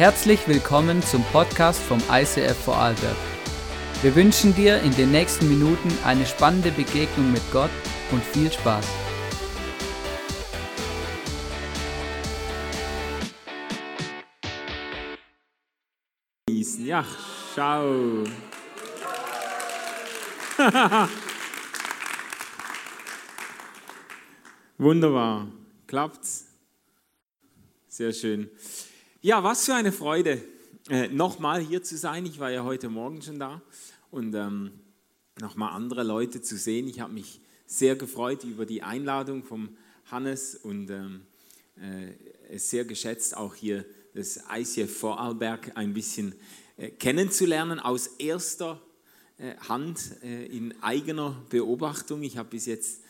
Herzlich willkommen zum Podcast vom ICF Vorarlberg. Wir wünschen dir in den nächsten Minuten eine spannende Begegnung mit Gott und viel Spaß. Ja, schau. Wunderbar. Klappt's? Sehr schön. Ja, was für eine Freude, äh, nochmal hier zu sein. Ich war ja heute Morgen schon da und ähm, nochmal andere Leute zu sehen. Ich habe mich sehr gefreut über die Einladung vom Hannes und ähm, äh, sehr geschätzt, auch hier das ICF Vorarlberg ein bisschen äh, kennenzulernen aus erster äh, Hand äh, in eigener Beobachtung. Ich habe bis jetzt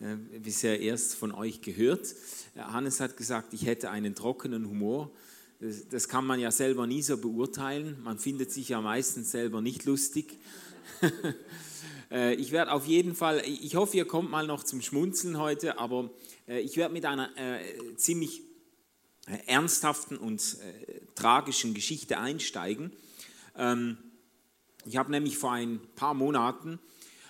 äh, bisher erst von euch gehört. Hannes hat gesagt, ich hätte einen trockenen Humor. Das, das, kann man ja selber nie so beurteilen. Man findet sich ja meistens selber nicht lustig. Äh, ich werde auf jeden Fall, ich hoffe, ihr kommt mal noch zum Schmunzeln heute, aber äh, ich werde mit einer äh, ziemlich ernsthaften und tragischen Geschichte einsteigen. Ähm, ich habe nämlich vor ein paar Monaten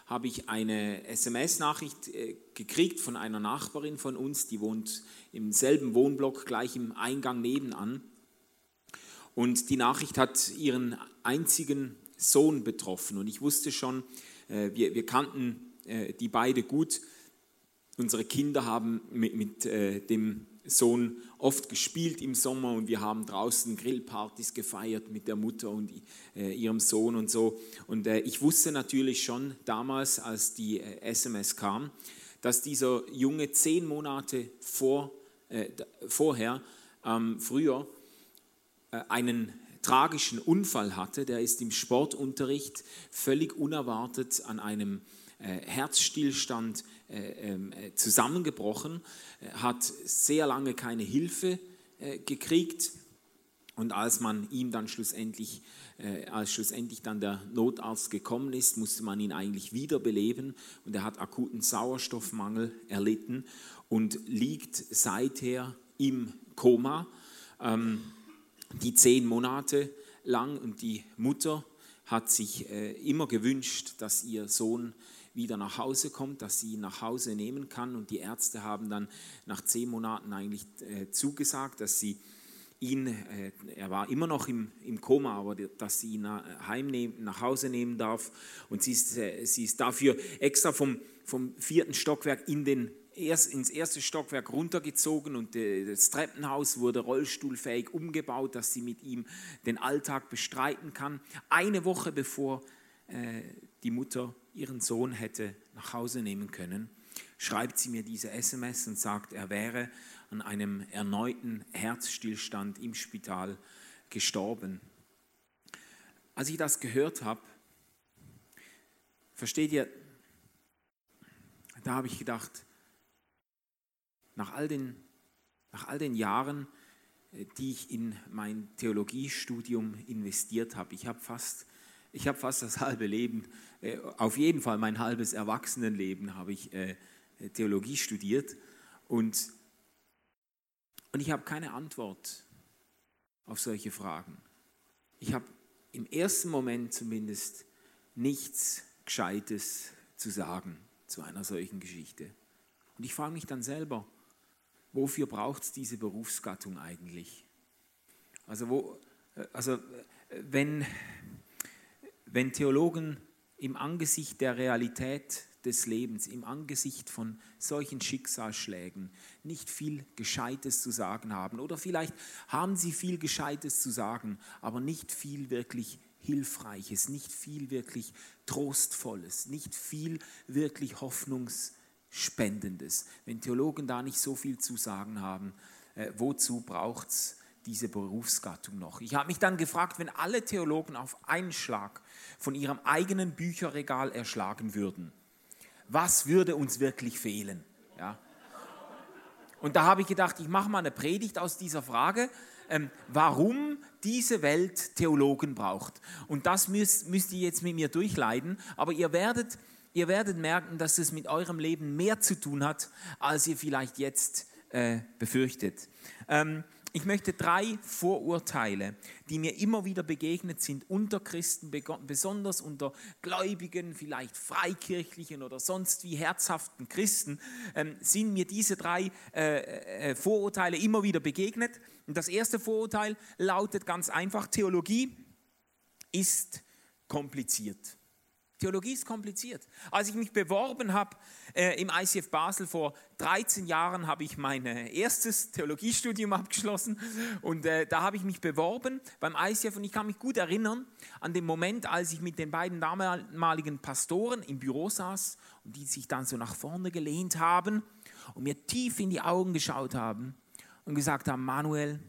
habe ich eine SMS-Nachricht gekriegt von einer Nachbarin von uns, die wohnt im selben Wohnblock gleich im Eingang nebenan. Und die Nachricht hat ihren einzigen Sohn betroffen. Und ich wusste schon, äh, wir, wir kannten äh, die beide gut. Unsere Kinder haben mit, mit äh, dem Sohn oft gespielt im Sommer und wir haben draußen Grillpartys gefeiert mit der Mutter und ihrem Sohn und so. Und ich wusste natürlich schon damals, als die SMS kam, dass dieser Junge zehn Monate vor, äh, vorher, ähm, früher, äh, einen tragischen Unfall hatte. Der ist im Sportunterricht völlig unerwartet an einem äh, Herzstillstand äh, ähm, zusammengebrochen, hat sehr lange keine Hilfe gekriegt und als man ihm dann schlussendlich, als schlussendlich dann der Notarzt gekommen ist, musste man ihn eigentlich wiederbeleben und er hat akuten Sauerstoffmangel erlitten und liegt seither im Koma. Ähm, die zehn Monate lang und die Mutter hat sich äh, immer gewünscht, dass ihr Sohn wieder nach Hause kommt, dass sie ihn nach Hause nehmen kann. Und die Ärzte haben dann nach zehn Monaten eigentlich äh, zugesagt, dass sie ihn, äh, er war immer noch im, im Koma, aber dass sie ihn heimnehmen, nach Hause nehmen darf. Und sie ist, sie ist dafür extra vom, vom vierten Stockwerk in den erst ins erste Stockwerk runtergezogen und das Treppenhaus wurde rollstuhlfähig umgebaut, dass sie mit ihm den Alltag bestreiten kann. Eine Woche bevor äh, die Mutter ihren Sohn hätte nach Hause nehmen können, schreibt sie mir diese SMS und sagt, er wäre an einem erneuten Herzstillstand im Spital gestorben. Als ich das gehört habe, versteht ihr, da habe ich gedacht, nach all den, nach all den Jahren, äh, die ich in mein Theologiestudium investiert habe, ich habe fast, ich habe fast das halbe Leben, äh, auf jeden Fall mein halbes Erwachsenenleben habe ich äh, Theologie studiert und, und ich habe keine Antwort auf solche Fragen. Ich habe im ersten Moment zumindest nichts Gescheites zu sagen zu einer solchen Geschichte. Und ich frage mich dann selber, wofür braucht es diese Berufsgattung eigentlich? Also, wo, also wenn, wenn Theologen im Angesicht der Realität des Lebens, im Angesicht von solchen Schicksalsschlägen nicht viel Gescheites zu sagen haben. Oder vielleicht haben sie viel Gescheites zu sagen, aber nicht viel wirklich Hilfreiches, nicht viel wirklich Trostvolles, nicht viel wirklich Hoffnungsvolles. Spendendes. Wenn Theologen da nicht so viel zu sagen haben, äh, wozu braucht es diese Berufsgattung noch? Ich habe mich dann gefragt, wenn alle Theologen auf einen Schlag von ihrem eigenen Bücherregal erschlagen würden, was würde uns wirklich fehlen? Ja? Und da habe ich gedacht, ich mache mal eine Predigt aus dieser Frage, ähm, warum diese Welt Theologen braucht. Und das müsst, müsst ihr jetzt mit mir durchleiden, aber ihr werdet ihr werdet merken, dass es mit eurem Leben mehr zu tun hat, als ihr vielleicht jetzt äh, befürchtet. Ähm, ich möchte drei Vorurteile, die mir immer wieder begegnet sind, unter Christen, besonders unter Gläubigen, vielleicht Freikirchlichen oder sonst wie herzhaften Christen, ähm, sind mir diese drei äh, äh, Vorurteile immer wieder begegnet. Und das erste Vorurteil lautet ganz einfach, Theologie ist kompliziert. Theologie ist kompliziert. Als ich mich beworben habe äh, im ICF Basel vor 13 Jahren, habe ich mein äh, erstes Theologiestudium abgeschlossen und äh, da habe ich mich beworben beim ICF und ich kann mich gut erinnern an den Moment, als ich mit den beiden damaligen Pastoren im Büro saß und die sich dann so nach vorne gelehnt haben und mir tief in die Augen geschaut haben und gesagt haben, Manuel,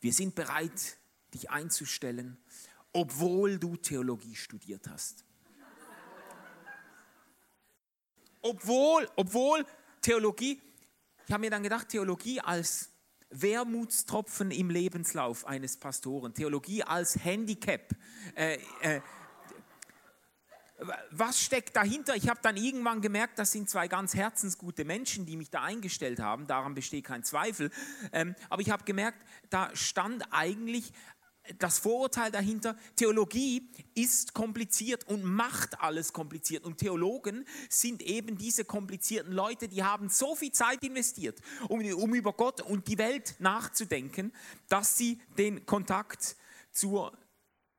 wir sind bereit, dich einzustellen obwohl du Theologie studiert hast. Obwohl, obwohl Theologie, ich habe mir dann gedacht, Theologie als Wermutstropfen im Lebenslauf eines Pastoren, Theologie als Handicap. Äh, äh, was steckt dahinter? Ich habe dann irgendwann gemerkt, das sind zwei ganz herzensgute Menschen, die mich da eingestellt haben, daran besteht kein Zweifel. Ähm, aber ich habe gemerkt, da stand eigentlich das Vorurteil dahinter, Theologie ist kompliziert und macht alles kompliziert. Und Theologen sind eben diese komplizierten Leute, die haben so viel Zeit investiert, um, um über Gott und die Welt nachzudenken, dass sie den Kontakt zur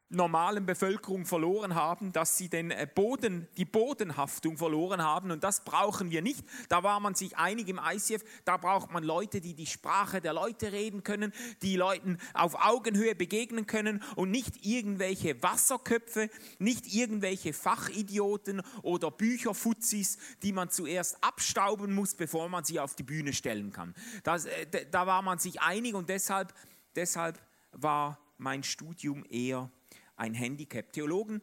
normalen Bevölkerung verloren haben, dass sie den äh, Boden, die Bodenhaftung verloren haben und das brauchen wir nicht. Da war man sich einig im ICF, da braucht man Leute, die die Sprache der Leute reden können, die Leuten auf Augenhöhe begegnen können und nicht irgendwelche Wasserköpfe, nicht irgendwelche Fachidioten oder Bücherfuzis, die man zuerst abstauben muss, bevor man sie auf die Bühne stellen kann. Das, äh, da war man sich einig und deshalb, deshalb war mein Studium eher ein Handicap. Theologen,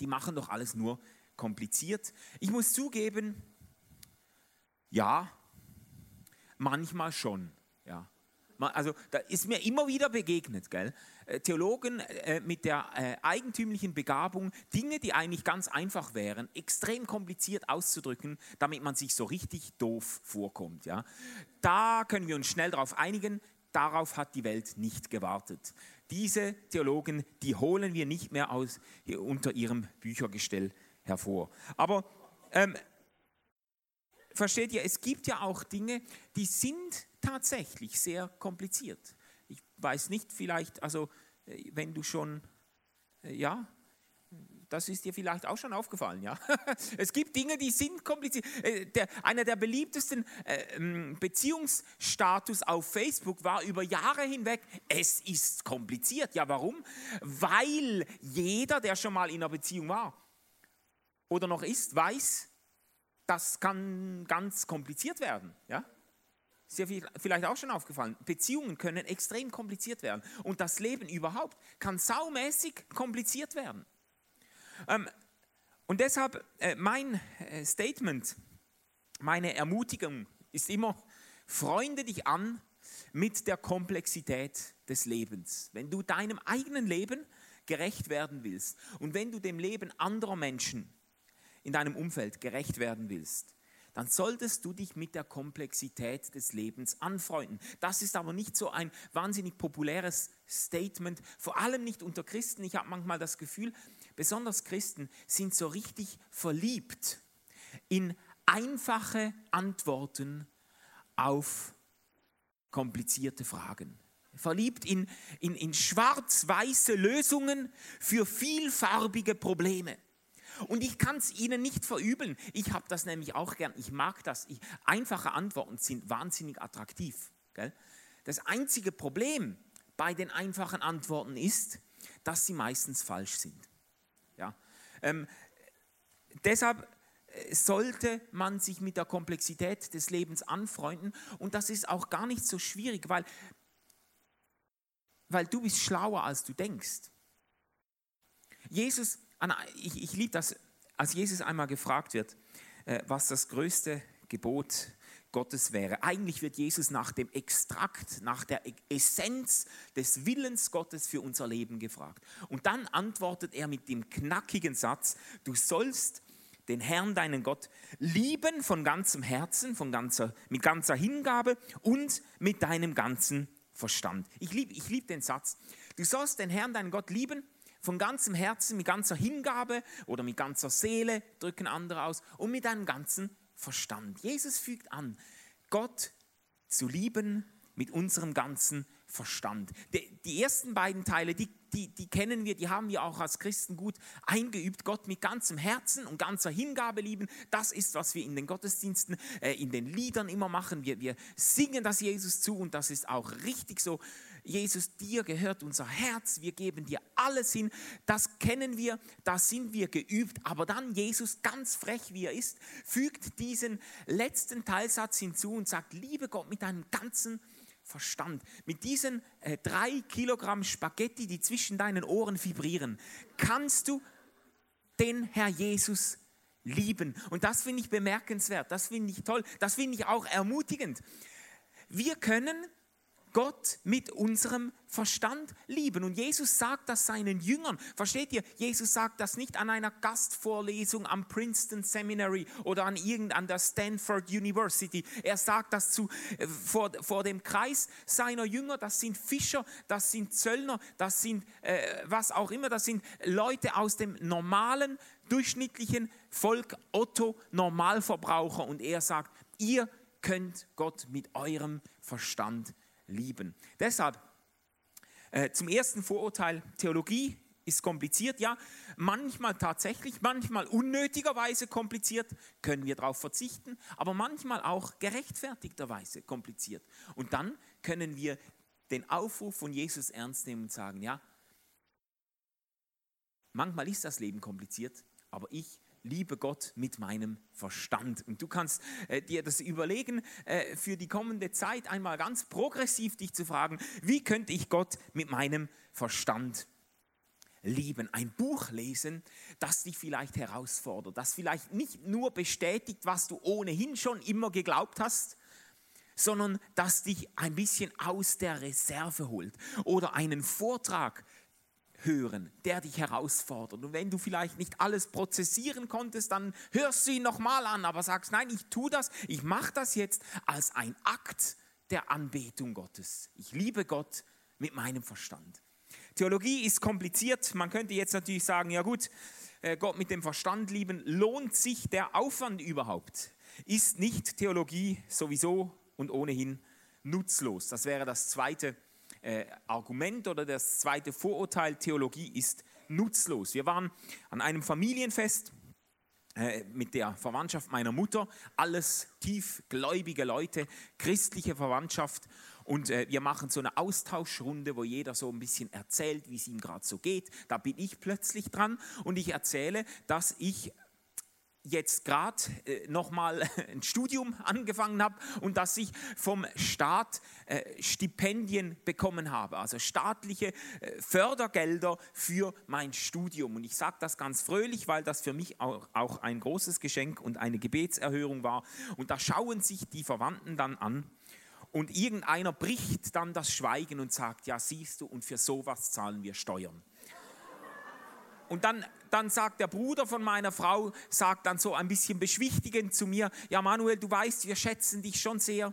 die machen doch alles nur kompliziert. Ich muss zugeben, ja, manchmal schon. Ja. Also da ist mir immer wieder begegnet, gell? Äh, Theologen äh, mit der äh, eigentümlichen Begabung, Dinge, die eigentlich ganz einfach wären, extrem kompliziert auszudrücken, damit man sich so richtig doof vorkommt. Ja? Da können wir uns schnell darauf einigen, darauf hat die Welt nicht gewartet. Diese Theologen, die holen wir nicht mehr aus, unter ihrem Büchergestell hervor. Aber ähm, versteht ihr, es gibt ja auch Dinge, die sind tatsächlich sehr kompliziert. Ich weiß nicht, vielleicht, also äh, wenn du schon, äh, ja, das ist dir vielleicht auch schon aufgefallen, ja. Es gibt Dinge, die sind kompliziert. Äh, der, einer der beliebtesten äh, ähm, Beziehungsstatus auf Facebook war über Jahre hinweg, es ist kompliziert. Ja, warum? Weil jeder, der schon mal in einer Beziehung war oder noch ist, weiß, das kann ganz kompliziert werden, ja. Ist dir vielleicht auch schon aufgefallen. Beziehungen können extrem kompliziert werden. Und das Leben überhaupt kann saumäßig kompliziert werden. Ähm, und deshalb äh, mein äh, Statement, meine Ermutigung ist immer, freunde dich an mit der Komplexität des Lebens. Wenn du deinem eigenen Leben gerecht werden willst und wenn du dem Leben anderer Menschen in deinem Umfeld gerecht werden willst, dann solltest du dich mit der Komplexität des Lebens anfreunden. Das ist aber nicht so ein wahnsinnig populäres Statement, vor allem nicht unter Christen. Ich habe manchmal das Gefühl, besonders Christen sind so richtig verliebt in einfache Antworten auf komplizierte Fragen. Verliebt in, in, in schwarz-weiße Lösungen für vielfarbige Probleme. Und ich kann es Ihnen nicht verübeln. Ich habe das nämlich auch gern. Ich mag das. Ich, einfache Antworten sind wahnsinnig attraktiv. Gell? Das einzige Problem bei den einfachen Antworten ist, dass sie meistens falsch sind. Ja? Ähm, deshalb äh, sollte man sich mit der Komplexität des Lebens anfreunden und das ist auch gar nicht so schwierig, weil, weil du bist schlauer, als du denkst. Jesus ich, ich liebe das, als Jesus einmal gefragt wird, äh, was das größte Gebot Gottes wäre. Eigentlich wird Jesus nach dem Extrakt, nach der e-, Essenz des Willens Gottes für unser Leben gefragt. Und dann antwortet er mit dem knackigen Satz, du sollst den Herrn, deinen Gott, lieben von ganzem Herzen, von ganzer, mit ganzer Hingabe und mit deinem ganzen Verstand. Ich liebe ich lieb den Satz. Du sollst den Herrn, deinen Gott, lieben von ganzem Herzen, mit ganzer Hingabe oder mit ganzer Seele, drücken andere aus, und mit deinem ganzen Verstand. Jesus fügt an, Gott zu lieben mit unserem ganzen Verstand. Die, die ersten beiden Teile, die die, die kennen wir, die haben wir auch als Christen gut eingeübt. Gott mit ganzem Herzen und ganzer Hingabe lieben. Das ist, was wir in den Gottesdiensten, äh, in den Liedern immer machen. Wir, wir singen das Jesus zu und das ist auch richtig so. Jesus, dir gehört unser Herz, wir geben dir alles hin. Das kennen wir, da sind wir geübt. Aber dann Jesus, ganz frech wie er ist, fügt diesen letzten Teilsatz hinzu und sagt, liebe Gott mit deinem ganzen Verstand. Mit diesen äh, drei Kilogramm Spaghetti, die zwischen deinen Ohren vibrieren, kannst du den Herr Jesus lieben. Und das finde ich bemerkenswert, das finde ich toll, das finde ich auch ermutigend. Wir können Gott mit unserem Verstand lieben. Und Jesus sagt das seinen Jüngern. Versteht ihr? Jesus sagt das nicht an einer Gastvorlesung am Princeton Seminary oder an irgendeiner Stanford University. Er sagt das zu, äh, vor, vor dem Kreis seiner Jünger. Das sind Fischer, das sind Zöllner, das sind äh, was auch immer. Das sind Leute aus dem normalen, durchschnittlichen Volk, Otto, Normalverbraucher. Und er sagt, ihr könnt Gott mit eurem Verstand lieben lieben. Deshalb äh, zum ersten Vorurteil, Theologie ist kompliziert, ja, manchmal tatsächlich, manchmal unnötigerweise kompliziert, können wir darauf verzichten, aber manchmal auch gerechtfertigterweise kompliziert. Und dann können wir den Aufruf von Jesus ernst nehmen und sagen, ja, manchmal ist das Leben kompliziert, aber ich liebe Gott mit meinem Verstand. Und du kannst äh, dir das überlegen, äh, für die kommende Zeit einmal ganz progressiv dich zu fragen, wie könnte ich Gott mit meinem Verstand lieben? Ein Buch lesen, das dich vielleicht herausfordert, das vielleicht nicht nur bestätigt, was du ohnehin schon immer geglaubt hast, sondern das dich ein bisschen aus der Reserve holt. Oder einen Vortrag, hören, der dich herausfordert. Und wenn du vielleicht nicht alles prozessieren konntest, dann hörst du ihn nochmal an, aber sagst, nein, ich tue das, ich mache das jetzt als ein Akt der Anbetung Gottes. Ich liebe Gott mit meinem Verstand. Theologie ist kompliziert. Man könnte jetzt natürlich sagen, ja gut, äh, Gott mit dem Verstand lieben, lohnt sich der Aufwand überhaupt? Ist nicht Theologie sowieso und ohnehin nutzlos? Das wäre das zweite äh, Argument oder das zweite Vorurteil, Theologie ist nutzlos. Wir waren an einem Familienfest äh, mit der Verwandtschaft meiner Mutter, alles tiefgläubige Leute, christliche Verwandtschaft. Und äh, wir machen so eine Austauschrunde, wo jeder so ein bisschen erzählt, wie es ihm gerade so geht. Da bin ich plötzlich dran und ich erzähle, dass ich jetzt gerade äh, nochmal ein Studium angefangen habe und dass ich vom Staat äh, Stipendien bekommen habe, also staatliche äh, Fördergelder für mein Studium. Und ich sage das ganz fröhlich, weil das für mich auch, auch ein großes Geschenk und eine Gebetserhörung war. Und da schauen sich die Verwandten dann an und irgendeiner bricht dann das Schweigen und sagt, ja siehst du, und für sowas zahlen wir Steuern. Und dann, dann sagt der Bruder von meiner Frau, sagt dann so ein bisschen beschwichtigend zu mir, ja Manuel, du weißt, wir schätzen dich schon sehr,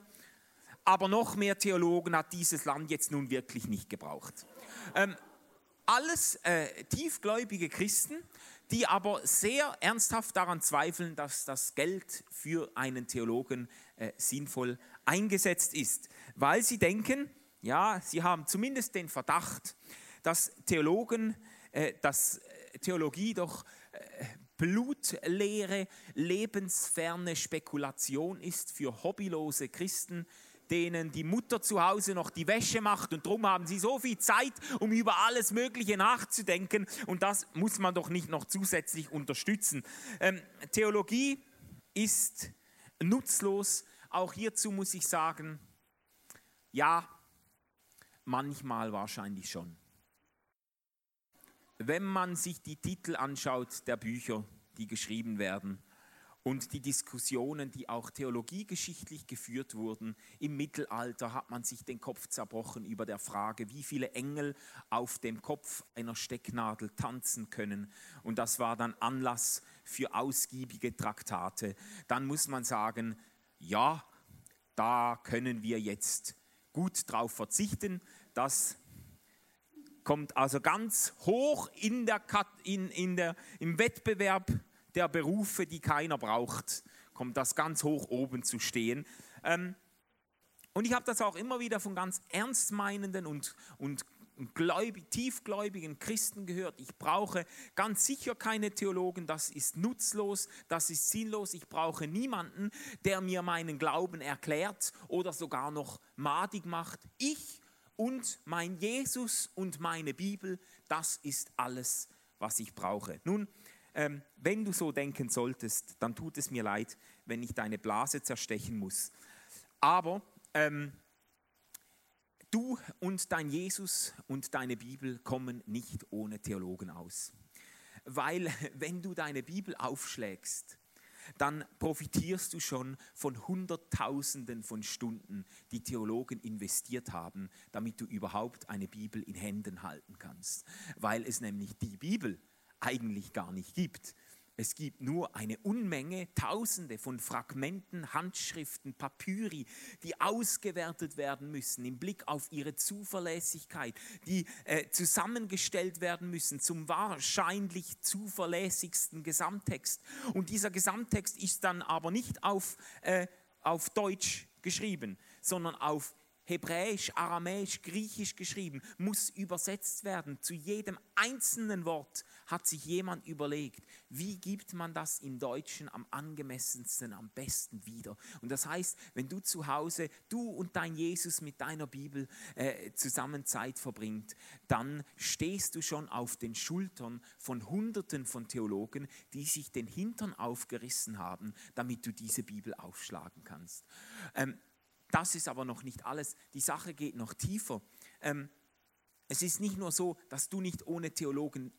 aber noch mehr Theologen hat dieses Land jetzt nun wirklich nicht gebraucht. Ähm, alles äh, tiefgläubige Christen, die aber sehr ernsthaft daran zweifeln, dass das Geld für einen Theologen äh, sinnvoll eingesetzt ist, weil sie denken, ja, sie haben zumindest den Verdacht, dass Theologen äh, das Theologie doch äh, blutleere, lebensferne Spekulation ist für hobbylose Christen, denen die Mutter zu Hause noch die Wäsche macht und darum haben sie so viel Zeit, um über alles Mögliche nachzudenken und das muss man doch nicht noch zusätzlich unterstützen. Ähm, Theologie ist nutzlos. Auch hierzu muss ich sagen, ja, manchmal wahrscheinlich schon wenn man sich die Titel anschaut der Bücher, die geschrieben werden und die Diskussionen, die auch theologiegeschichtlich geführt wurden. Im Mittelalter hat man sich den Kopf zerbrochen über der Frage, wie viele Engel auf dem Kopf einer Stecknadel tanzen können. Und das war dann Anlass für ausgiebige Traktate. Dann muss man sagen, ja, da können wir jetzt gut drauf verzichten. Das kommt also ganz hoch in der, in, in der, im Wettbewerb der Berufe, die keiner braucht, kommt das ganz hoch oben zu stehen. Ähm, und ich habe das auch immer wieder von ganz ernstmeinenden und, und gläubig, tiefgläubigen Christen gehört. Ich brauche ganz sicher keine Theologen, das ist nutzlos, das ist sinnlos. Ich brauche niemanden, der mir meinen Glauben erklärt oder sogar noch madig macht. Ich und mein Jesus und meine Bibel, das ist alles, was ich brauche. Nun, ähm, wenn du so denken solltest, dann tut es mir leid, wenn ich deine Blase zerstechen muss. Aber ähm, du und dein Jesus und deine Bibel kommen nicht ohne Theologen aus. Weil wenn du deine Bibel aufschlägst, dann profitierst du schon von Hunderttausenden von Stunden, die Theologen investiert haben, damit du überhaupt eine Bibel in Händen halten kannst. Weil es nämlich die Bibel eigentlich gar nicht gibt. Es gibt nur eine Unmenge, Tausende von Fragmenten, Handschriften, Papyri, die ausgewertet werden müssen im Blick auf ihre Zuverlässigkeit, die äh, zusammengestellt werden müssen zum wahrscheinlich zuverlässigsten Gesamttext. Und dieser Gesamttext ist dann aber nicht auf, äh, auf Deutsch geschrieben, sondern auf Hebräisch, Aramäisch, Griechisch geschrieben, muss übersetzt werden. Zu jedem einzelnen Wort hat sich jemand überlegt, wie gibt man das im Deutschen am angemessensten, am besten wieder. Und das heißt, wenn du zu Hause, du und dein Jesus mit deiner Bibel äh, zusammen Zeit verbringt, dann stehst du schon auf den Schultern von Hunderten von Theologen, die sich den Hintern aufgerissen haben, damit du diese Bibel aufschlagen kannst. Ähm, das ist aber noch nicht alles. Die Sache geht noch tiefer. Ähm, es ist nicht nur so, dass du nicht ohne Theologen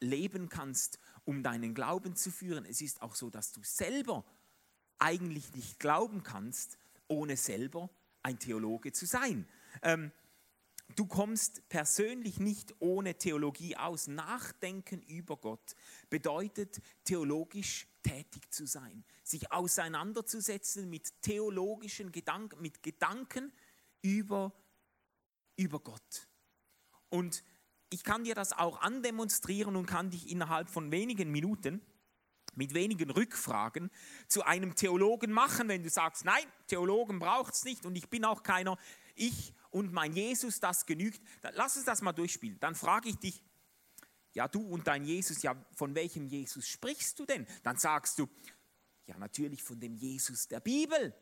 leben kannst, um deinen Glauben zu führen. Es ist auch so, dass du selber eigentlich nicht glauben kannst, ohne selber ein Theologe zu sein. Ähm, du kommst persönlich nicht ohne Theologie aus. Nachdenken über Gott bedeutet theologisch tätig zu sein, sich auseinanderzusetzen mit theologischen Gedanken, mit Gedanken über, über Gott. Und ich kann dir das auch andemonstrieren und kann dich innerhalb von wenigen Minuten mit wenigen Rückfragen zu einem Theologen machen, wenn du sagst, nein, Theologen braucht es nicht und ich bin auch keiner, ich und mein Jesus, das genügt. Lass uns das mal durchspielen. Dann frage ich dich, ja, du und dein Jesus, ja, von welchem Jesus sprichst du denn? Dann sagst du, ja, natürlich von dem Jesus der Bibel.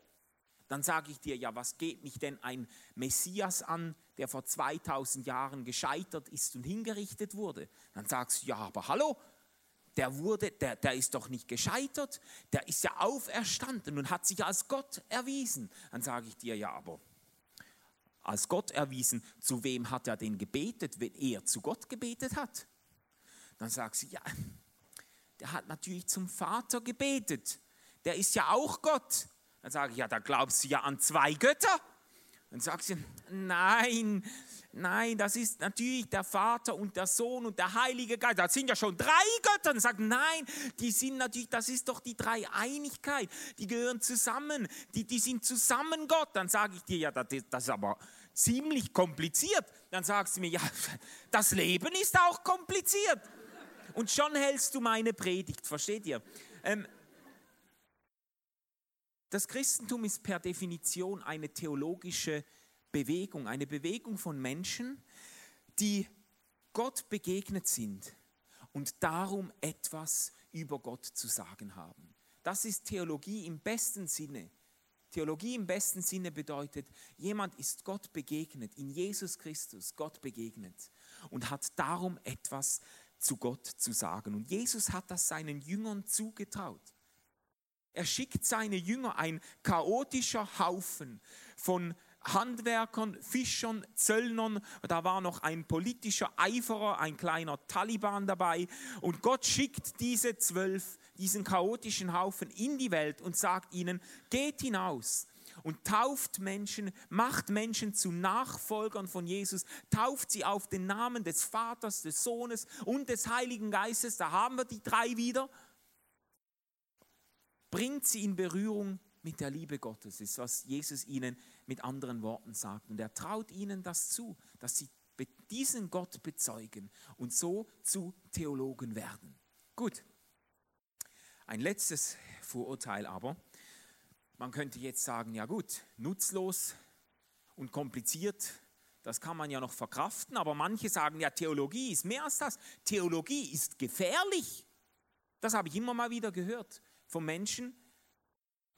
Dann sage ich dir, ja, was geht mich denn ein Messias an, der vor 2000 Jahren gescheitert ist und hingerichtet wurde? Dann sagst du, ja, aber hallo, der wurde, der, der ist doch nicht gescheitert, der ist ja auferstanden und hat sich als Gott erwiesen. Dann sage ich dir, ja, aber als Gott erwiesen, zu wem hat er denn gebetet, wenn er zu Gott gebetet hat? Dann sagt sie, ja, der hat natürlich zum Vater gebetet. Der ist ja auch Gott. Dann sage ich, ja, da glaubst du ja an zwei Götter. Dann sagt sie, nein, nein, das ist natürlich der Vater und der Sohn und der Heilige Geist. Das sind ja schon drei Götter. Dann sagt, nein, die sind natürlich, das ist doch die Dreieinigkeit. Die gehören zusammen. Die, die sind zusammen Gott. Dann sage ich dir, ja, das, das ist aber ziemlich kompliziert. Dann sagst du mir, ja, das Leben ist auch kompliziert und schon hältst du meine Predigt, versteht ihr? Ähm, das Christentum ist per Definition eine theologische Bewegung, eine Bewegung von Menschen, die Gott begegnet sind und darum etwas über Gott zu sagen haben. Das ist Theologie im besten Sinne. Theologie im besten Sinne bedeutet, jemand ist Gott begegnet, in Jesus Christus Gott begegnet und hat darum etwas zu Gott zu sagen. Und Jesus hat das seinen Jüngern zugetraut. Er schickt seine Jünger, ein chaotischer Haufen von Handwerkern, Fischern, Zöllnern. Da war noch ein politischer Eiferer, ein kleiner Taliban dabei. Und Gott schickt diese zwölf, diesen chaotischen Haufen in die Welt und sagt ihnen, geht hinaus und tauft Menschen, macht Menschen zu Nachfolgern von Jesus, tauft sie auf den Namen des Vaters, des Sohnes und des Heiligen Geistes. Da haben wir die drei wieder. Bringt sie in Berührung mit der Liebe Gottes, ist was Jesus ihnen mit anderen Worten sagt. Und er traut ihnen das zu, dass sie diesen Gott bezeugen und so zu Theologen werden. Gut. Ein letztes Vorurteil aber. Man könnte jetzt sagen, ja gut, nutzlos und kompliziert, das kann man ja noch verkraften, aber manche sagen, ja, Theologie ist mehr als das. Theologie ist gefährlich. Das habe ich immer mal wieder gehört von Menschen,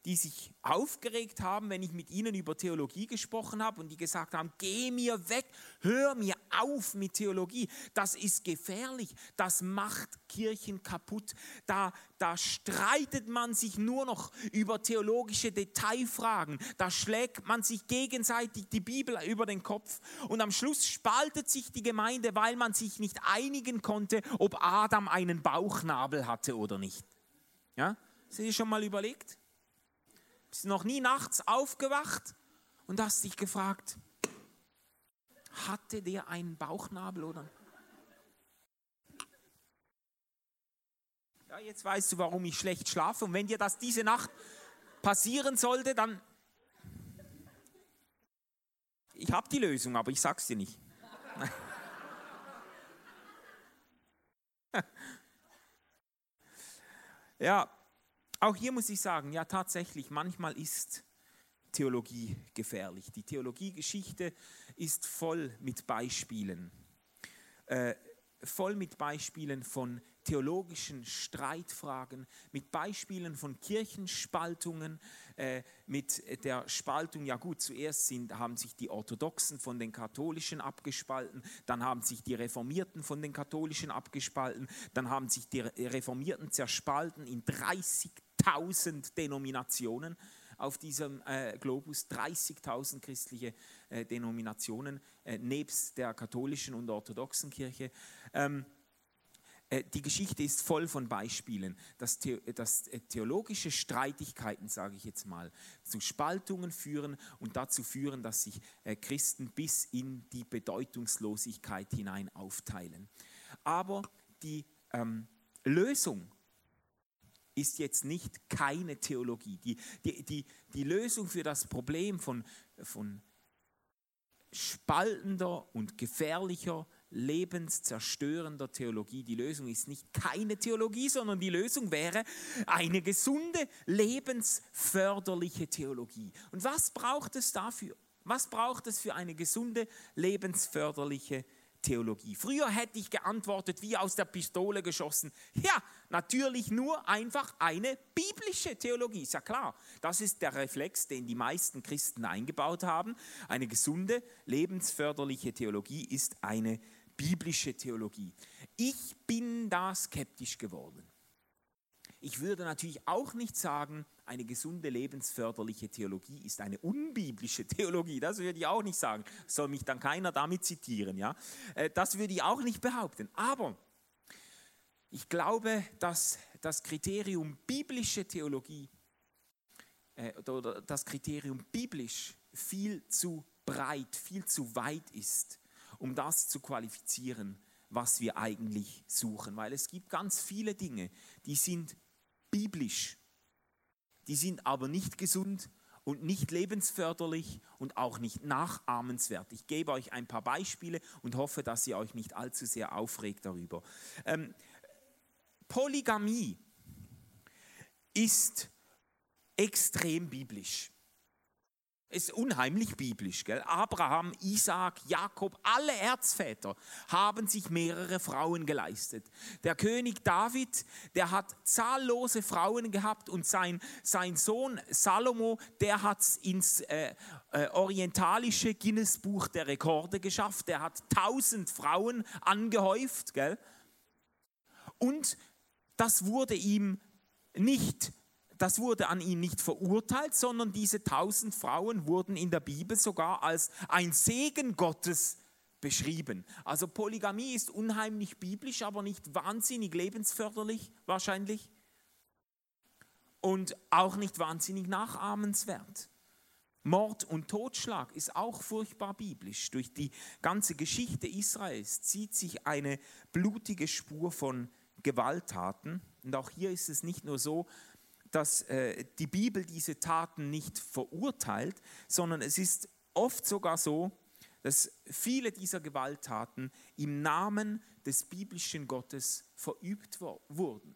die sich aufgeregt haben, wenn ich mit ihnen über Theologie gesprochen habe und die gesagt haben, geh mir weg, hör mir auf mit Theologie, das ist gefährlich, das macht Kirchen kaputt, da, da streitet man sich nur noch über theologische Detailfragen, da schlägt man sich gegenseitig die Bibel über den Kopf und am Schluss spaltet sich die Gemeinde, weil man sich nicht einigen konnte, ob Adam einen Bauchnabel hatte oder nicht. Ja? Du dir schon mal überlegt? Bist noch nie nachts aufgewacht und hast dich gefragt, hatte der einen Bauchnabel oder? Ja, jetzt weißt du, warum ich schlecht schlafe. Und wenn dir das diese Nacht passieren sollte, dann. Ich habe die Lösung, aber ich sag's dir nicht. ja, auch hier muss ich sagen, ja tatsächlich, manchmal ist Theologie gefährlich. Die Theologiegeschichte ist voll mit Beispielen. Äh, voll mit Beispielen von theologischen Streitfragen, mit Beispielen von Kirchenspaltungen, äh, mit der Spaltung, ja gut, zuerst sind, haben sich die Orthodoxen von den Katholischen abgespalten, dann haben sich die Reformierten von den Katholischen abgespalten, dann haben sich die Reformierten zerspalten in 30.000 Denominationen auf diesem äh, Globus 30.000 christliche äh, Denominationen äh, nebst der katholischen und orthodoxen Kirche. Ähm, äh, die Geschichte ist voll von Beispielen, dass, dass äh, theologische Streitigkeiten, sage ich jetzt mal, zu Spaltungen führen und dazu führen, dass sich äh, Christen bis in die Bedeutungslosigkeit hinein aufteilen. Aber die ähm, Lösung ist jetzt nicht keine Theologie. Die, die, die, die Lösung für das Problem von, von spaltender und gefährlicher lebenszerstörender Theologie. Die Lösung ist nicht keine Theologie, sondern die Lösung wäre eine gesunde, lebensförderliche Theologie. Und was braucht es dafür? Was braucht es für eine gesunde, lebensförderliche Theologie? Früher hätte ich geantwortet, wie aus der Pistole geschossen. Ja, natürlich nur einfach eine biblische Theologie. Ist ja klar. Das ist der Reflex, den die meisten Christen eingebaut haben. Eine gesunde, lebensförderliche Theologie ist eine biblische Theologie. Ich bin da skeptisch geworden. Ich würde natürlich auch nicht sagen, eine gesunde lebensförderliche Theologie ist eine unbiblische Theologie. Das würde ich auch nicht sagen. Soll mich dann keiner damit zitieren. Ja? Äh, das würde ich auch nicht behaupten. Aber ich glaube, dass das Kriterium biblische Theologie äh, oder das Kriterium biblisch viel zu breit, viel zu weit ist um das zu qualifizieren, was wir eigentlich suchen. Weil es gibt ganz viele Dinge, die sind biblisch, die sind aber nicht gesund und nicht lebensförderlich und auch nicht nachahmenswert. Ich gebe euch ein paar Beispiele und hoffe, dass ihr euch nicht allzu sehr aufregt darüber. Ähm, Polygamie ist extrem biblisch. Ist unheimlich biblisch, gell? Abraham, Isaac, Jakob, alle Erzväter haben sich mehrere Frauen geleistet. Der König David, der hat zahllose Frauen gehabt und sein, sein Sohn Salomo, der hat es ins äh, äh, orientalische Guinness-Buch der Rekorde geschafft. Der hat tausend Frauen angehäuft, gell? Und das wurde ihm nicht das wurde an ihn nicht verurteilt, sondern diese tausend Frauen wurden in der Bibel sogar als ein Segen Gottes beschrieben. Also Polygamie ist unheimlich biblisch, aber nicht wahnsinnig lebensförderlich wahrscheinlich und auch nicht wahnsinnig nachahmenswert. Mord und Totschlag ist auch furchtbar biblisch. Durch die ganze Geschichte Israels zieht sich eine blutige Spur von Gewalttaten. Und auch hier ist es nicht nur so, dass äh, die Bibel diese Taten nicht verurteilt, sondern es ist oft sogar so, dass viele dieser Gewalttaten im Namen des biblischen Gottes verübt wurden.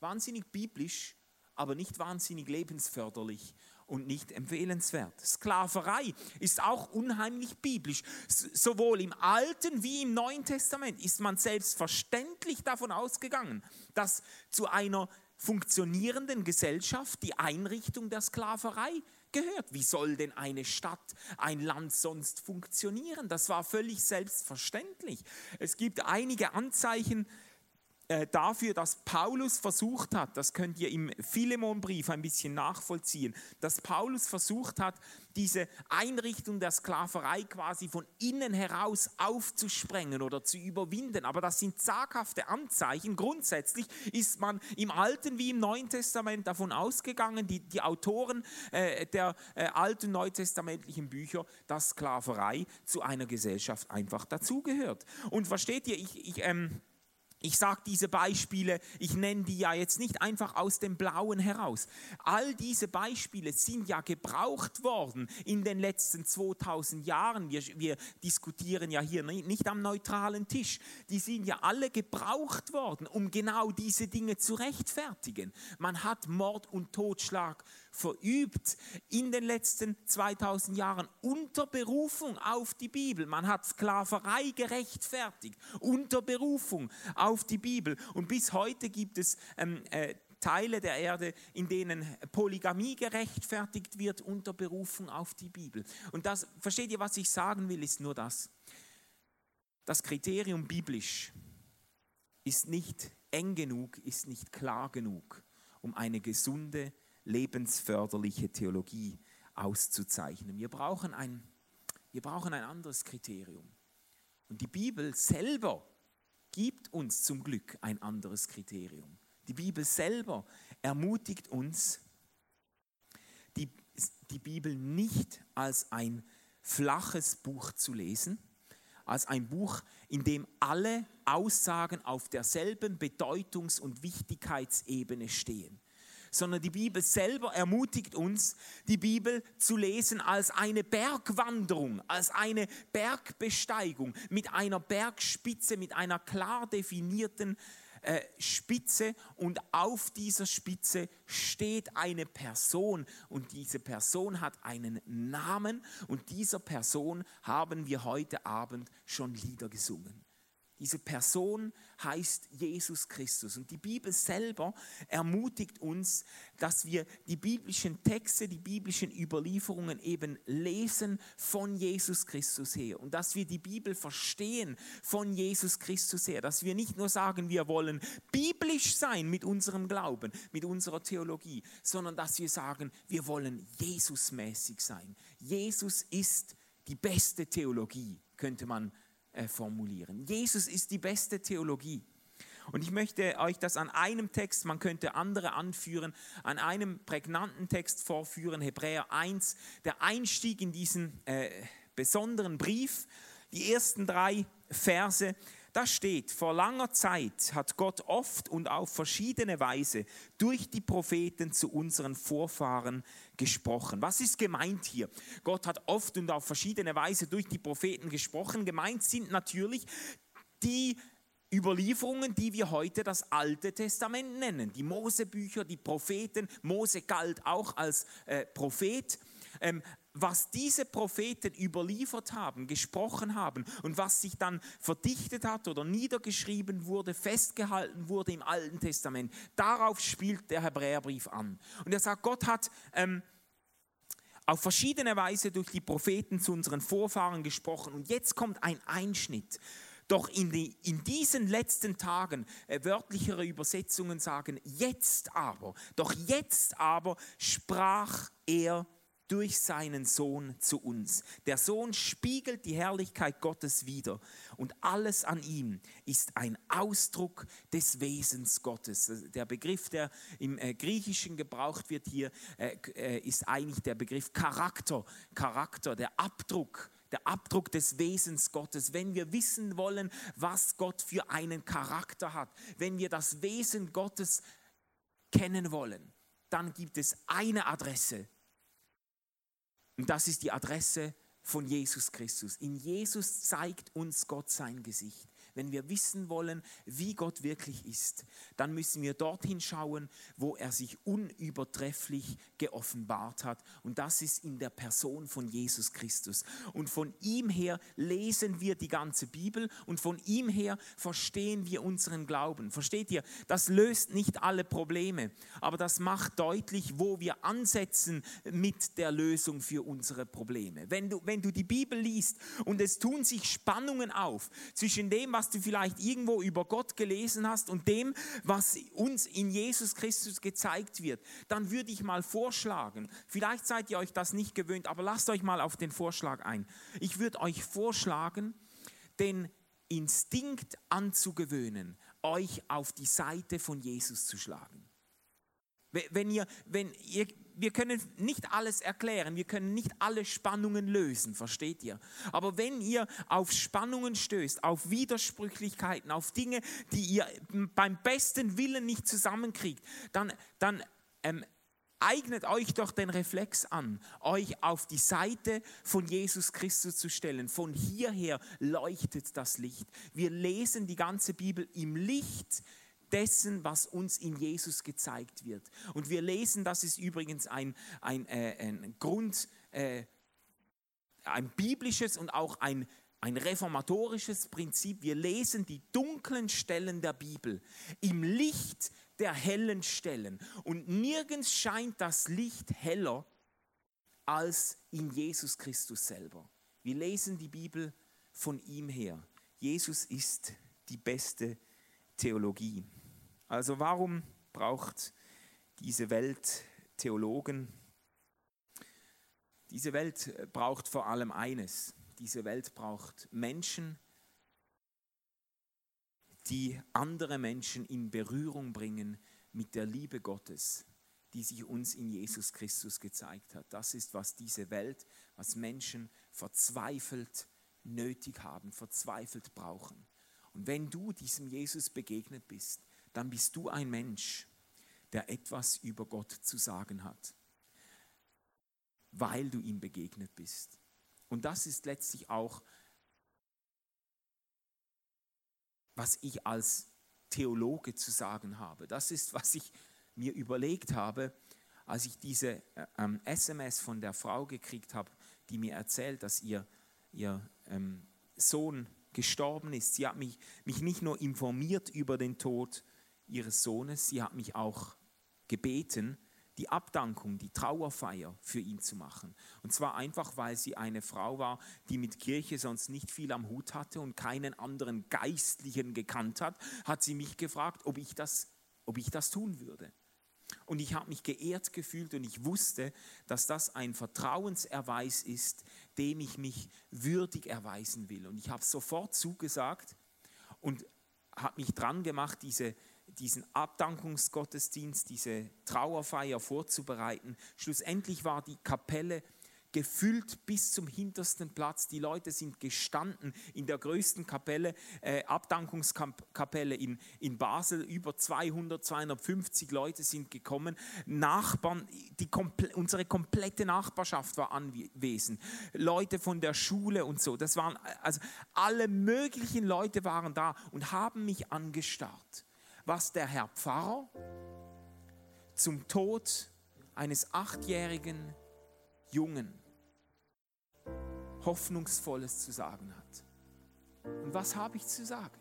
Wahnsinnig biblisch, aber nicht wahnsinnig lebensförderlich und nicht empfehlenswert. Sklaverei ist auch unheimlich biblisch. Sowohl im Alten wie im Neuen Testament ist man selbstverständlich davon ausgegangen, dass zu einer funktionierenden Gesellschaft die Einrichtung der Sklaverei gehört. Wie soll denn eine Stadt, ein Land sonst funktionieren? Das war völlig selbstverständlich. Es gibt einige Anzeichen dafür, dass Paulus versucht hat, das könnt ihr im Philemonbrief ein bisschen nachvollziehen, dass Paulus versucht hat, diese Einrichtung der Sklaverei quasi von innen heraus aufzusprengen oder zu überwinden. Aber das sind zaghafte Anzeichen. Grundsätzlich ist man im Alten wie im Neuen Testament davon ausgegangen, die, die Autoren äh, der äh, alten neutestamentlichen Bücher, dass Sklaverei zu einer Gesellschaft einfach dazugehört. Und versteht ihr, ich, ich ähm, ich sage diese Beispiele, ich nenne die ja jetzt nicht einfach aus dem Blauen heraus. All diese Beispiele sind ja gebraucht worden in den letzten 2000 Jahren. Wir, wir diskutieren ja hier nicht am neutralen Tisch. Die sind ja alle gebraucht worden, um genau diese Dinge zu rechtfertigen. Man hat Mord und Totschlag verübt in den letzten 2000 Jahren unter Berufung auf die Bibel. Man hat Sklaverei gerechtfertigt unter Berufung auf die Bibel. Und bis heute gibt es ähm, äh, Teile der Erde, in denen Polygamie gerechtfertigt wird unter Berufung auf die Bibel. Und das, versteht ihr, was ich sagen will, ist nur das. Das Kriterium biblisch ist nicht eng genug, ist nicht klar genug, um eine gesunde lebensförderliche Theologie auszuzeichnen. Wir brauchen ein, wir brauchen ein anderes Kriterium. Und die Bibel selber gibt uns zum Glück ein anderes Kriterium. Die Bibel selber ermutigt uns, die, die Bibel nicht als ein flaches Buch zu lesen, als ein Buch, in dem alle Aussagen auf derselben Bedeutungs- und Wichtigkeitsebene stehen sondern die Bibel selber ermutigt uns, die Bibel zu lesen als eine Bergwanderung, als eine Bergbesteigung mit einer Bergspitze, mit einer klar definierten äh, Spitze. Und auf dieser Spitze steht eine Person. Und diese Person hat einen Namen. Und dieser Person haben wir heute Abend schon Lieder gesungen. Diese Person heißt Jesus Christus. Und die Bibel selber ermutigt uns, dass wir die biblischen Texte, die biblischen Überlieferungen eben lesen von Jesus Christus her. Und dass wir die Bibel verstehen von Jesus Christus her. Dass wir nicht nur sagen, wir wollen biblisch sein mit unserem Glauben, mit unserer Theologie, sondern dass wir sagen, wir wollen Jesusmäßig sein. Jesus ist die beste Theologie, könnte man sagen formulieren. Jesus ist die beste Theologie. Und ich möchte euch das an einem Text, man könnte andere anführen, an einem prägnanten Text vorführen, Hebräer 1, der Einstieg in diesen äh, besonderen Brief, die ersten drei Verse. Da steht, vor langer Zeit hat Gott oft und auf verschiedene Weise durch die Propheten zu unseren Vorfahren gesprochen. Was ist gemeint hier? Gott hat oft und auf verschiedene Weise durch die Propheten gesprochen. Gemeint sind natürlich die Überlieferungen, die wir heute das Alte Testament nennen. Die Mosebücher, die Propheten. Mose galt auch als äh, Prophet. Ähm, was diese Propheten überliefert haben, gesprochen haben und was sich dann verdichtet hat oder niedergeschrieben wurde, festgehalten wurde im Alten Testament, darauf spielt der Hebräerbrief an. Und er sagt, Gott hat ähm, auf verschiedene Weise durch die Propheten zu unseren Vorfahren gesprochen. Und jetzt kommt ein Einschnitt. Doch in, die, in diesen letzten Tagen, äh, wörtlichere Übersetzungen sagen, jetzt aber, doch jetzt aber sprach er durch seinen Sohn zu uns. Der Sohn spiegelt die Herrlichkeit Gottes wider und alles an ihm ist ein Ausdruck des Wesens Gottes. Der Begriff, der im äh, Griechischen gebraucht wird hier, äh, äh, ist eigentlich der Begriff Charakter, Charakter, der Abdruck der Abdruck des Wesens Gottes, wenn wir wissen wollen, was Gott für einen Charakter hat, wenn wir das Wesen Gottes kennen wollen, dann gibt es eine Adresse. Und das ist die Adresse von Jesus Christus. In Jesus zeigt uns Gott sein Gesicht wenn wir wissen wollen, wie Gott wirklich ist, dann müssen wir dorthin schauen, wo er sich unübertrefflich geoffenbart hat. Und das ist in der Person von Jesus Christus. Und von ihm her lesen wir die ganze Bibel und von ihm her verstehen wir unseren Glauben. Versteht ihr? Das löst nicht alle Probleme, aber das macht deutlich, wo wir ansetzen mit der Lösung für unsere Probleme. Wenn du, wenn du die Bibel liest und es tun sich Spannungen auf zwischen dem, was was du vielleicht irgendwo über Gott gelesen hast und dem, was uns in Jesus Christus gezeigt wird, dann würde ich mal vorschlagen, vielleicht seid ihr euch das nicht gewöhnt, aber lasst euch mal auf den Vorschlag ein. Ich würde euch vorschlagen, den Instinkt anzugewöhnen, euch auf die Seite von Jesus zu schlagen. Wenn ihr, wenn ihr wir können nicht alles erklären, wir können nicht alle Spannungen lösen, versteht ihr? Aber wenn ihr auf Spannungen stößt, auf Widersprüchlichkeiten, auf Dinge, die ihr beim besten Willen nicht zusammenkriegt, dann, dann ähm, eignet euch doch den Reflex an, euch auf die Seite von Jesus Christus zu stellen. Von hierher leuchtet das Licht. Wir lesen die ganze Bibel im Licht dessen, was uns in Jesus gezeigt wird. Und wir lesen, das ist übrigens ein, ein, äh, ein Grund, äh, ein biblisches und auch ein, ein reformatorisches Prinzip. Wir lesen die dunklen Stellen der Bibel im Licht der hellen Stellen. Und nirgends scheint das Licht heller als in Jesus Christus selber. Wir lesen die Bibel von ihm her. Jesus ist die beste Theologie. Also warum braucht diese Welt Theologen? Diese Welt braucht vor allem eines. Diese Welt braucht Menschen, die andere Menschen in Berührung bringen mit der Liebe Gottes, die sich uns in Jesus Christus gezeigt hat. Das ist, was diese Welt, was Menschen verzweifelt nötig haben, verzweifelt brauchen. Und wenn du diesem Jesus begegnet bist, dann bist du ein Mensch, der etwas über Gott zu sagen hat, weil du ihm begegnet bist. Und das ist letztlich auch, was ich als Theologe zu sagen habe. Das ist, was ich mir überlegt habe, als ich diese äh, ähm, SMS von der Frau gekriegt habe, die mir erzählt, dass ihr, ihr ähm, Sohn gestorben ist. Sie hat mich, mich nicht nur informiert über den Tod, ihres Sohnes. Sie hat mich auch gebeten, die Abdankung, die Trauerfeier für ihn zu machen. Und zwar einfach, weil sie eine Frau war, die mit Kirche sonst nicht viel am Hut hatte und keinen anderen Geistlichen gekannt hat, hat sie mich gefragt, ob ich das, ob ich das tun würde. Und ich habe mich geehrt gefühlt und ich wusste, dass das ein Vertrauenserweis ist, dem ich mich würdig erweisen will. Und ich habe sofort zugesagt und habe mich dran gemacht, diese diesen Abdankungsgottesdienst, diese Trauerfeier vorzubereiten. Schlussendlich war die Kapelle gefüllt bis zum hintersten Platz. Die Leute sind gestanden in der größten Kapelle, äh, Abdankungskapelle in, in Basel. Über 200, 250 Leute sind gekommen. Nachbarn, die komple unsere komplette Nachbarschaft war anwesend. Leute von der Schule und so. Das waren, also alle möglichen Leute waren da und haben mich angestarrt was der Herr Pfarrer zum Tod eines achtjährigen Jungen Hoffnungsvolles zu sagen hat. Und was habe ich zu sagen?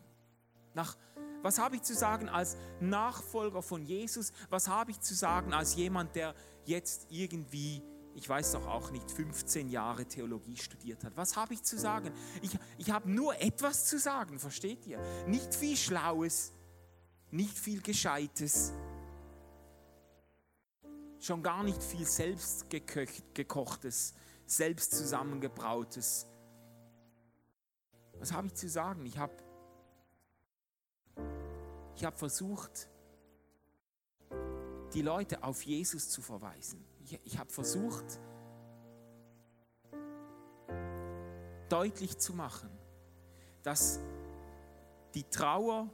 Nach, was habe ich zu sagen als Nachfolger von Jesus? Was habe ich zu sagen als jemand, der jetzt irgendwie ich weiß doch auch nicht, 15 Jahre Theologie studiert hat. Was habe ich zu sagen? Ich, ich habe nur etwas zu sagen, versteht ihr? Nicht viel Schlaues, nicht viel Gescheites, schon gar nicht viel selbst gekochtes, selbst zusammengebrautes. Was habe ich zu sagen? Ich habe ich hab versucht, die Leute auf Jesus zu verweisen. Ich, ich habe versucht, deutlich zu machen, dass die Trauer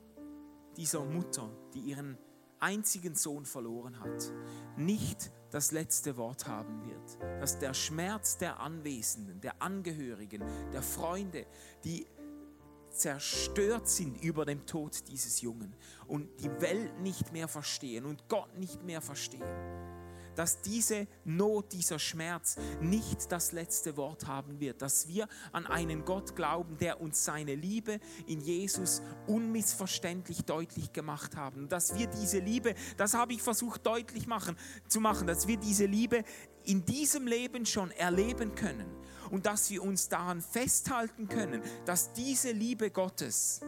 dieser Mutter, die ihren einzigen Sohn verloren hat, nicht das letzte Wort haben wird. Dass der Schmerz der Anwesenden, der Angehörigen, der Freunde, die zerstört sind über dem Tod dieses Jungen und die Welt nicht mehr verstehen und Gott nicht mehr verstehen, dass diese Not, dieser Schmerz nicht das letzte Wort haben wird, dass wir an einen Gott glauben, der uns seine Liebe in Jesus unmissverständlich deutlich gemacht haben, dass wir diese Liebe, das habe ich versucht deutlich machen, zu machen, dass wir diese Liebe in diesem Leben schon erleben können und dass wir uns daran festhalten können, dass diese Liebe Gottes,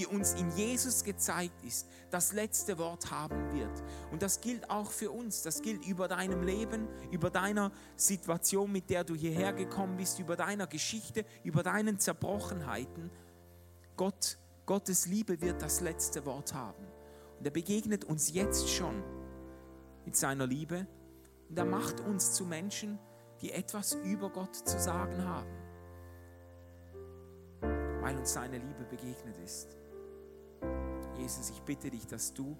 die uns in Jesus gezeigt ist, das letzte Wort haben wird. Und das gilt auch für uns. Das gilt über deinem Leben, über deiner Situation, mit der du hierher gekommen bist, über deiner Geschichte, über deinen Zerbrochenheiten. Gott, Gottes Liebe wird das letzte Wort haben. Und er begegnet uns jetzt schon mit seiner Liebe. Und er macht uns zu Menschen, die etwas über Gott zu sagen haben, weil uns seine Liebe begegnet ist. Jesus, ich bitte dich, dass du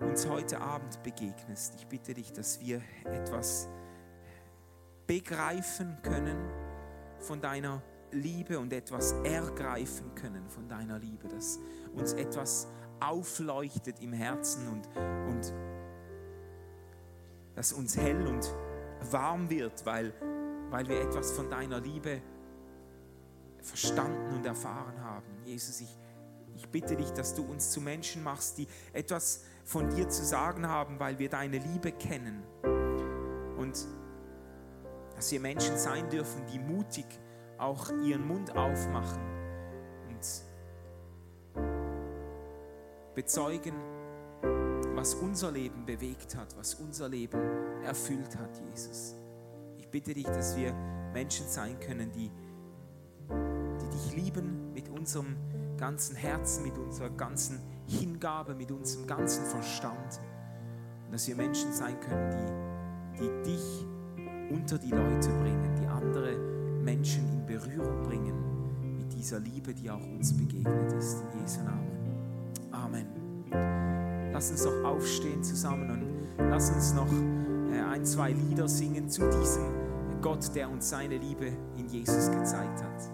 uns heute Abend begegnest. Ich bitte dich, dass wir etwas begreifen können von deiner Liebe und etwas ergreifen können von deiner Liebe, dass uns etwas aufleuchtet im Herzen und, und dass uns hell und warm wird, weil, weil wir etwas von deiner Liebe verstanden und erfahren haben. Jesus, ich, ich bitte dich, dass du uns zu Menschen machst, die etwas von dir zu sagen haben, weil wir deine Liebe kennen. Und dass wir Menschen sein dürfen, die mutig auch ihren Mund aufmachen und bezeugen, was unser Leben bewegt hat, was unser Leben erfüllt hat, Jesus. Ich bitte dich, dass wir Menschen sein können, die, die dich lieben mit unserem ganzen Herzen, mit unserer ganzen Hingabe, mit unserem ganzen Verstand. Und dass wir Menschen sein können, die, die dich unter die Leute bringen, die andere Menschen in Berührung bringen mit dieser Liebe, die auch uns begegnet ist. In Jesu Namen. Amen. Lass uns doch aufstehen zusammen und lass uns noch äh, ein, zwei Lieder singen zu diesem Gott, der uns seine Liebe in Jesus gezeigt hat.